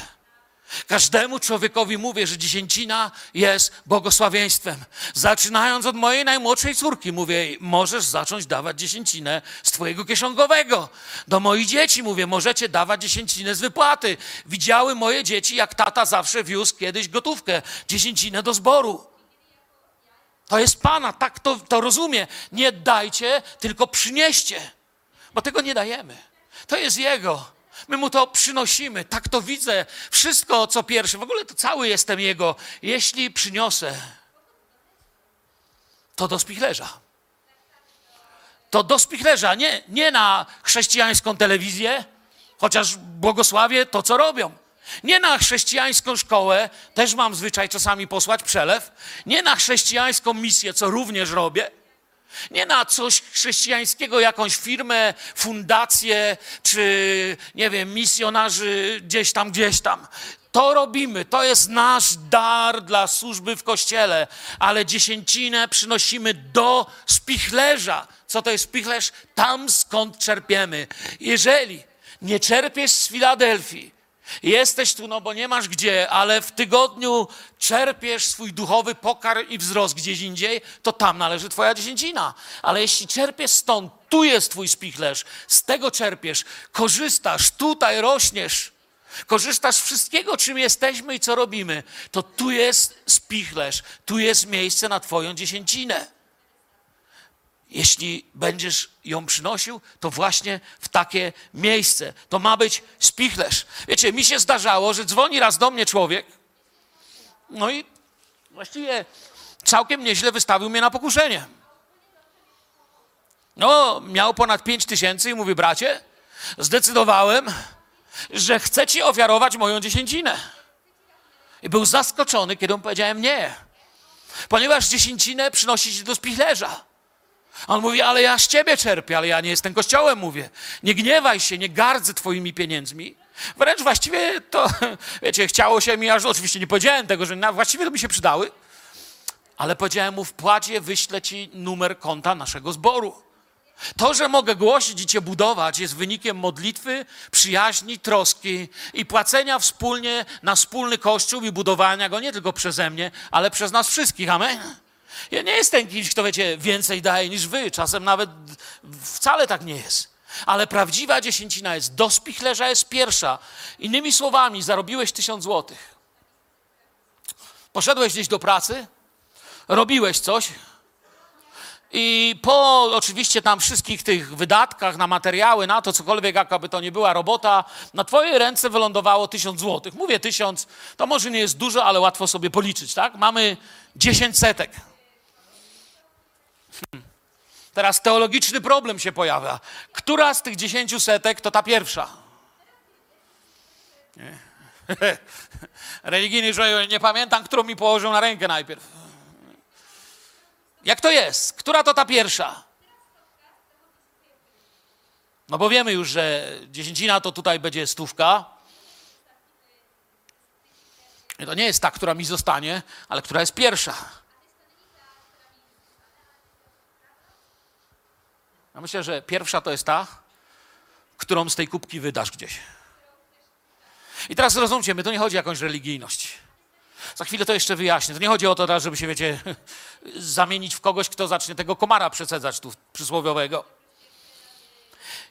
Każdemu człowiekowi mówię, że dziesięcina jest błogosławieństwem. Zaczynając od mojej najmłodszej córki, mówię, możesz zacząć dawać dziesięcinę z twojego kieszonkowego. Do moich dzieci mówię, możecie dawać dziesięcinę z wypłaty. Widziały moje dzieci, jak tata zawsze wiózł kiedyś gotówkę, dziesięcinę do zboru. To jest Pana, tak to, to rozumie. Nie dajcie, tylko przynieście, bo tego nie dajemy. To jest Jego. My Mu to przynosimy, tak to widzę. Wszystko, co pierwsze, w ogóle to cały jestem Jego. Jeśli przyniosę, to do spichlerza. To do spichlerza, nie, nie na chrześcijańską telewizję, chociaż błogosławię to, co robią. Nie na chrześcijańską szkołę, też mam zwyczaj czasami posłać przelew. Nie na chrześcijańską misję, co również robię. Nie na coś chrześcijańskiego, jakąś firmę, fundację, czy nie wiem, misjonarzy gdzieś tam, gdzieś tam. To robimy, to jest nasz dar dla służby w kościele, ale dziesięcinę przynosimy do spichlerza. Co to jest spichlerz? Tam skąd czerpiemy. Jeżeli nie czerpiesz z Filadelfii, Jesteś tu, no bo nie masz gdzie, ale w tygodniu czerpiesz swój duchowy pokarm i wzrost gdzieś indziej, to tam należy Twoja dziesięcina. Ale jeśli czerpiesz stąd, tu jest Twój spichlerz, z tego czerpiesz, korzystasz, tutaj rośniesz, korzystasz z wszystkiego, czym jesteśmy i co robimy, to tu jest spichlerz, tu jest miejsce na Twoją dziesięcinę jeśli będziesz ją przynosił, to właśnie w takie miejsce. To ma być spichlerz. Wiecie, mi się zdarzało, że dzwoni raz do mnie człowiek, no i właściwie całkiem nieźle wystawił mnie na pokuszenie. No, miał ponad pięć tysięcy i mówi, bracie, zdecydowałem, że chcę ci ofiarować moją dziesięcinę. I był zaskoczony, kiedy mu powiedziałem nie. Ponieważ dziesięcinę przynosi ci do spichlerza. On mówi, ale ja z ciebie czerpię, ale ja nie jestem kościołem, mówię. Nie gniewaj się, nie gardzę twoimi pieniędzmi. Wręcz właściwie to, wiecie, chciało się mi, aż oczywiście nie powiedziałem tego, że właściwie to mi się przydały, ale powiedziałem mu, wpłacie wyślę ci numer konta naszego zboru. To, że mogę głosić i Cię budować, jest wynikiem modlitwy, przyjaźni, troski i płacenia wspólnie na wspólny kościół i budowania go nie tylko przeze mnie, ale przez nas wszystkich. Amen. Ja nie jestem kimś, kto wiecie, więcej daje niż Wy. Czasem nawet wcale tak nie jest. Ale prawdziwa dziesięcina jest do spichlerza jest pierwsza. Innymi słowami, zarobiłeś tysiąc złotych. Poszedłeś gdzieś do pracy, robiłeś coś, i po oczywiście tam wszystkich tych wydatkach na materiały, na to cokolwiek, jakaby to nie była robota, na twoje ręce wylądowało tysiąc złotych. Mówię tysiąc, to może nie jest dużo, ale łatwo sobie policzyć, tak? Mamy dziesięć setek. Hmm. Teraz teologiczny problem się pojawia. Która z tych dziesięciu setek to ta pierwsza? Religijny człowiek, nie pamiętam, którą mi położył na rękę najpierw. Jak to jest? Która to ta pierwsza? No bo wiemy już, że dziesięcina to tutaj będzie stówka. I to nie jest ta, która mi zostanie, ale która jest pierwsza. Ja myślę, że pierwsza to jest ta, którą z tej kubki wydasz gdzieś. I teraz zrozumcie, my to nie chodzi o jakąś religijność. Za chwilę to jeszcze wyjaśnię. To nie chodzi o to, żeby się, wiecie, zamienić w kogoś, kto zacznie tego komara przesadzać tu przysłowiowego.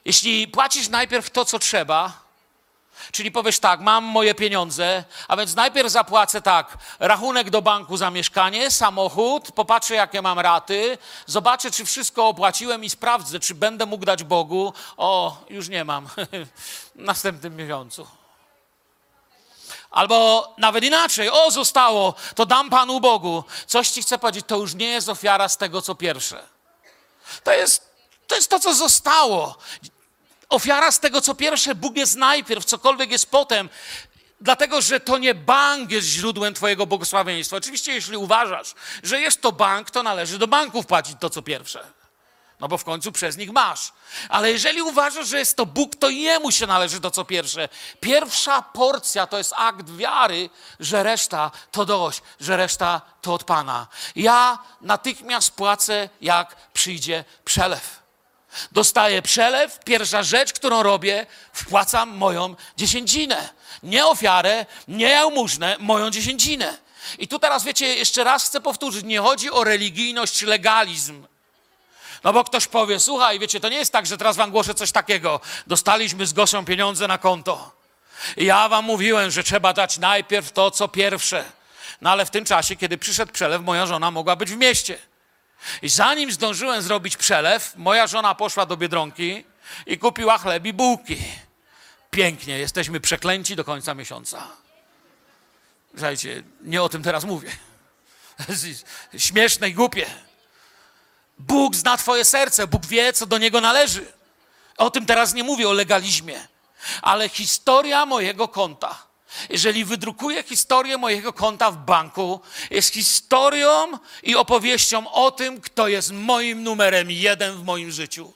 Jeśli płacisz najpierw to, co trzeba, czyli powiesz tak, mam moje pieniądze, a więc najpierw zapłacę tak, rachunek do banku za mieszkanie, samochód, popatrzę, jakie mam raty, zobaczę, czy wszystko opłaciłem i sprawdzę, czy będę mógł dać Bogu. O, już nie mam. w następnym miesiącu. Albo nawet inaczej, o zostało, to dam Panu Bogu. Coś ci chcę powiedzieć, to już nie jest ofiara z tego, co pierwsze. To jest to, jest to co zostało. Ofiara z tego, co pierwsze, Bóg jest najpierw, cokolwiek jest potem. Dlatego, że to nie bank jest źródłem Twojego błogosławieństwa. Oczywiście, jeśli uważasz, że jest to bank, to należy do banku wpłacić to, co pierwsze. No bo w końcu przez nich masz. Ale jeżeli uważasz, że jest to Bóg, to jemu się należy to, co pierwsze. Pierwsza porcja to jest akt wiary, że reszta to dość, że reszta to od Pana. Ja natychmiast płacę, jak przyjdzie przelew. Dostaję przelew, pierwsza rzecz, którą robię, wpłacam moją dziesięcinę. Nie ofiarę, nie jałmużnę, moją dziesięcinę. I tu teraz, wiecie, jeszcze raz chcę powtórzyć, nie chodzi o religijność, legalizm. No bo ktoś powie, słuchaj, wiecie, to nie jest tak, że teraz wam głoszę coś takiego. Dostaliśmy z Gosią pieniądze na konto. I ja wam mówiłem, że trzeba dać najpierw to, co pierwsze. No ale w tym czasie, kiedy przyszedł przelew, moja żona mogła być w mieście. I zanim zdążyłem zrobić przelew, moja żona poszła do Biedronki i kupiła chleb i bułki. Pięknie, jesteśmy przeklęci do końca miesiąca. Słuchajcie, nie o tym teraz mówię. Śmieszne i głupie. Bóg zna Twoje serce, Bóg wie, co do niego należy. O tym teraz nie mówię, o legalizmie, ale historia mojego konta. Jeżeli wydrukuję historię mojego konta w banku, jest historią i opowieścią o tym, kto jest moim numerem jeden w moim życiu.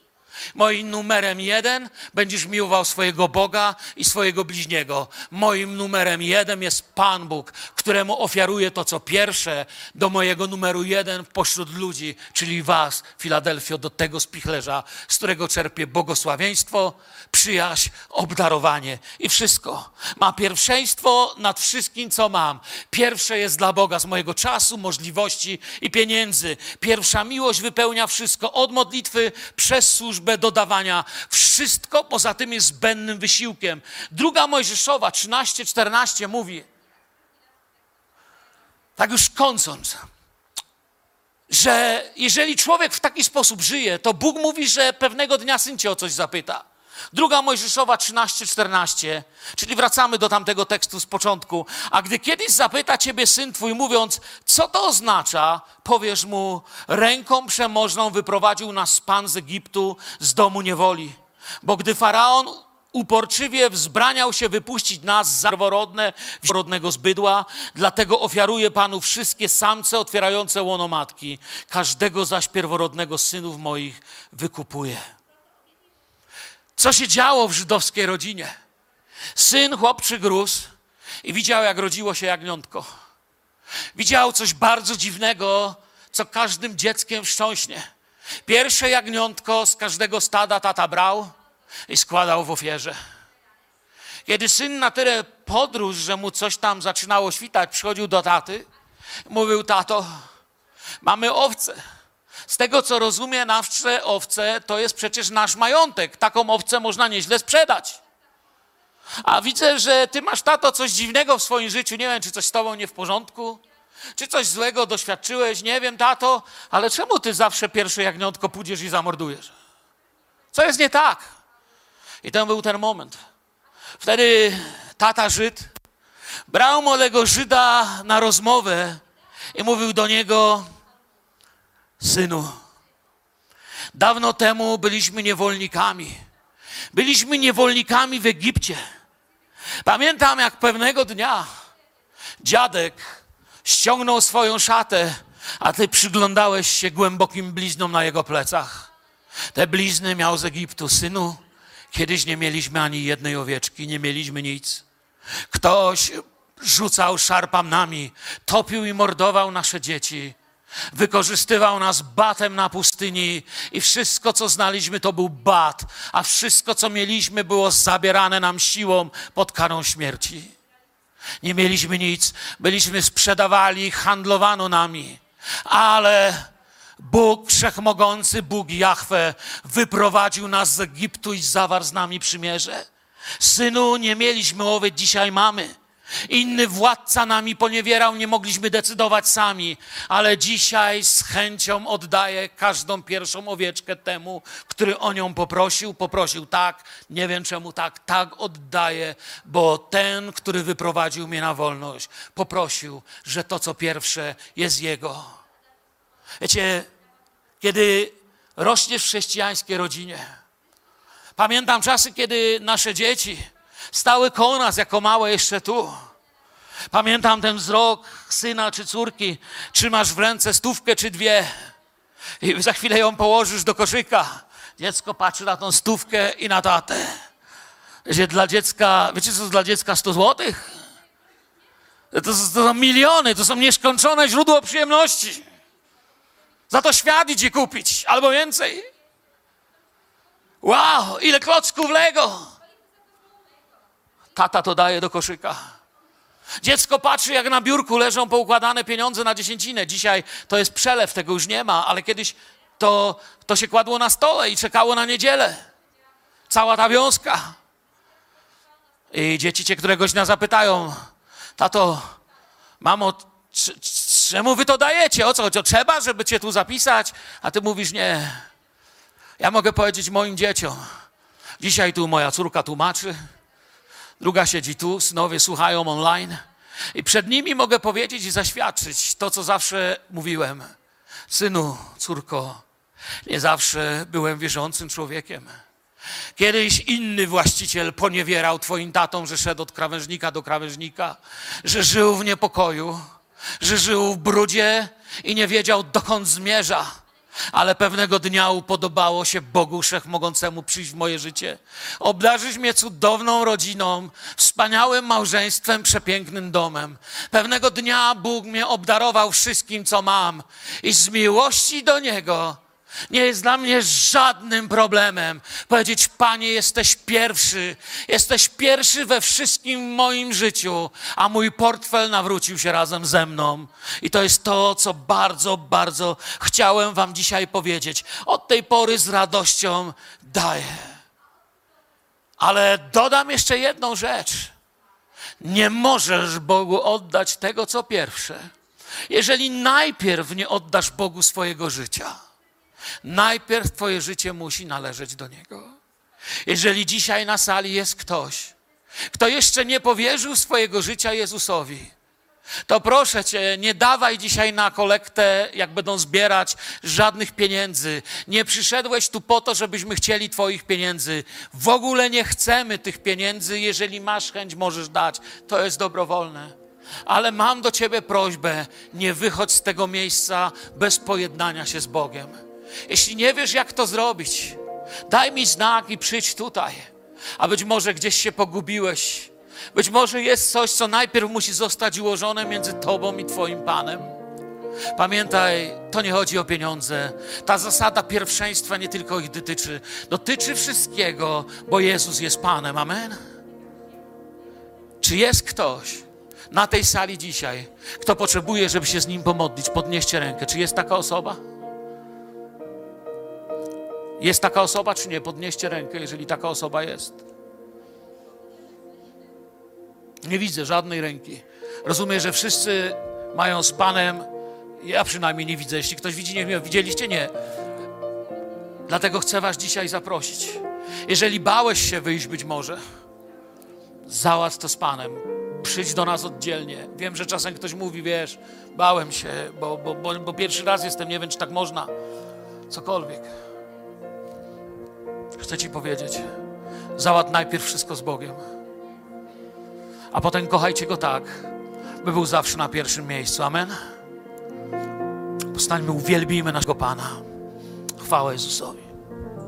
Moim numerem jeden będziesz miłował swojego Boga i swojego bliźniego. Moim numerem jeden jest Pan Bóg, któremu ofiaruję to, co pierwsze, do mojego numeru jeden pośród ludzi, czyli Was, Filadelfio, do tego spichlerza, z którego czerpię błogosławieństwo, przyjaźń, obdarowanie i wszystko. Ma pierwszeństwo nad wszystkim, co mam. Pierwsze jest dla Boga z mojego czasu, możliwości i pieniędzy. Pierwsza miłość wypełnia wszystko, od modlitwy przez służbę do dawania. Wszystko poza tym jest zbędnym wysiłkiem. Druga Mojżeszowa 13-14 mówi, tak już kończąc, że jeżeli człowiek w taki sposób żyje, to Bóg mówi, że pewnego dnia syn cię o coś zapyta. Druga Mojżeszowa 13-14, czyli wracamy do tamtego tekstu z początku. A gdy kiedyś zapyta ciebie syn twój, mówiąc, co to oznacza, powiesz mu, ręką przemożną wyprowadził nas Pan z Egiptu, z domu niewoli. Bo gdy Faraon uporczywie wzbraniał się wypuścić nas za pierworodne, pierworodnego zbydła, dlatego ofiaruję Panu wszystkie samce otwierające łono matki. Każdego zaś pierworodnego synów moich wykupuję. Co się działo w żydowskiej rodzinie? Syn chłopczy grósł i widział, jak rodziło się jagniątko. Widział coś bardzo dziwnego, co każdym dzieckiem wstrząśnie. Pierwsze jagniątko z każdego stada tata brał i składał w ofierze. Kiedy syn na tyle podrósł, że mu coś tam zaczynało świtać, przychodził do taty, mówił: Tato, mamy owce. Z tego co rozumie, nasze owce to jest przecież nasz majątek. Taką owcę można nieźle sprzedać. A widzę, że ty masz, tato, coś dziwnego w swoim życiu. Nie wiem, czy coś z tobą nie w porządku, czy coś złego doświadczyłeś. Nie wiem, tato, ale czemu ty zawsze pierwsze jagniątko pójdziesz i zamordujesz? Co jest nie tak? I to był ten moment. Wtedy tata Żyd brał młodego Żyda na rozmowę i mówił do niego: Synu, dawno temu byliśmy niewolnikami. Byliśmy niewolnikami w Egipcie. Pamiętam, jak pewnego dnia dziadek ściągnął swoją szatę, a ty przyglądałeś się głębokim bliznom na jego plecach. Te blizny miał z Egiptu, synu. Kiedyś nie mieliśmy ani jednej owieczki, nie mieliśmy nic. Ktoś rzucał szarpamnami, topił i mordował nasze dzieci. Wykorzystywał nas batem na pustyni i wszystko, co znaliśmy, to był bat, a wszystko, co mieliśmy, było zabierane nam siłą pod karą śmierci. Nie mieliśmy nic, byliśmy sprzedawali, handlowano nami, ale Bóg Wszechmogący, Bóg Jahwe, wyprowadził nas z Egiptu i zawarł z nami przymierze. Synu, nie mieliśmy owiec, dzisiaj mamy. Inny władca nami poniewierał, nie mogliśmy decydować sami, ale dzisiaj z chęcią oddaję każdą pierwszą owieczkę temu, który o nią poprosił. Poprosił tak, nie wiem czemu tak, tak oddaję, bo ten, który wyprowadził mnie na wolność, poprosił, że to co pierwsze jest jego. Wiecie, kiedy rośniesz w chrześcijańskiej rodzinie, pamiętam czasy, kiedy nasze dzieci, stały koło nas jako małe jeszcze tu. Pamiętam ten wzrok syna czy córki, trzymasz w ręce stówkę czy dwie i za chwilę ją położysz do koszyka. Dziecko patrzy na tą stówkę i na tatę. Wiecie, dla dziecka, wiecie co dla dziecka 100 złotych? To, to są miliony, to są nieskończone źródło przyjemności. Za to świat idzie kupić, albo więcej. Wow, ile klocków Lego! Tata to daje do koszyka. Dziecko patrzy, jak na biurku leżą poukładane pieniądze na dziesięcinę. Dzisiaj to jest przelew, tego już nie ma, ale kiedyś to, to się kładło na stole i czekało na niedzielę. Cała ta wiązka. I dzieci cię któregoś dnia zapytają, tato, mamo, czemu wy to dajecie? O co chodzi? O trzeba, żeby cię tu zapisać? A ty mówisz, nie. Ja mogę powiedzieć moim dzieciom, dzisiaj tu moja córka tłumaczy, druga siedzi tu, synowie słuchają online. I przed nimi mogę powiedzieć i zaświadczyć to, co zawsze mówiłem. Synu, córko, nie zawsze byłem wierzącym człowiekiem. Kiedyś inny właściciel poniewierał twoim tatą, że szedł od krawężnika do krawężnika, że żył w niepokoju, że żył w brudzie i nie wiedział, dokąd zmierza ale pewnego dnia upodobało się Bogu Wszechmogącemu przyjść w moje życie. Obdarzyć mnie cudowną rodziną, wspaniałym małżeństwem, przepięknym domem. Pewnego dnia Bóg mnie obdarował wszystkim, co mam i z miłości do Niego nie jest dla mnie żadnym problemem powiedzieć: Panie, jesteś pierwszy, jesteś pierwszy we wszystkim moim życiu, a mój portfel nawrócił się razem ze mną. I to jest to, co bardzo, bardzo chciałem Wam dzisiaj powiedzieć. Od tej pory z radością daję. Ale dodam jeszcze jedną rzecz. Nie możesz Bogu oddać tego, co pierwsze, jeżeli najpierw nie oddasz Bogu swojego życia. Najpierw Twoje życie musi należeć do Niego. Jeżeli dzisiaj na sali jest ktoś, kto jeszcze nie powierzył swojego życia Jezusowi, to proszę cię, nie dawaj dzisiaj na kolektę, jak będą zbierać, żadnych pieniędzy. Nie przyszedłeś tu po to, żebyśmy chcieli Twoich pieniędzy. W ogóle nie chcemy tych pieniędzy. Jeżeli masz chęć, możesz dać. To jest dobrowolne. Ale mam do Ciebie prośbę: nie wychodź z tego miejsca bez pojednania się z Bogiem. Jeśli nie wiesz, jak to zrobić, daj mi znak i przyjdź tutaj. A być może gdzieś się pogubiłeś. Być może jest coś, co najpierw musi zostać ułożone między Tobą i Twoim Panem. Pamiętaj, to nie chodzi o pieniądze. Ta zasada pierwszeństwa nie tylko ich dotyczy. Dotyczy wszystkiego, bo Jezus jest Panem. Amen. Czy jest ktoś na tej sali dzisiaj, kto potrzebuje, żeby się z Nim pomodlić? Podnieście rękę. Czy jest taka osoba? Jest taka osoba, czy nie? Podnieście rękę, jeżeli taka osoba jest. Nie widzę żadnej ręki. Rozumiem, że wszyscy mają z Panem. Ja przynajmniej nie widzę. Jeśli ktoś widzi, nie wiem, widzieliście? Nie. Dlatego chcę Was dzisiaj zaprosić. Jeżeli bałeś się wyjść być może, załatw to z Panem. Przyjdź do nas oddzielnie. Wiem, że czasem ktoś mówi, wiesz, bałem się, bo, bo, bo, bo pierwszy raz jestem, nie wiem, czy tak można. Cokolwiek. Chcę Ci powiedzieć, załatw najpierw wszystko z Bogiem a potem kochajcie Go tak, by był zawsze na pierwszym miejscu. Amen? Postańmy, uwielbijmy naszego Pana. Chwała Jezusowi.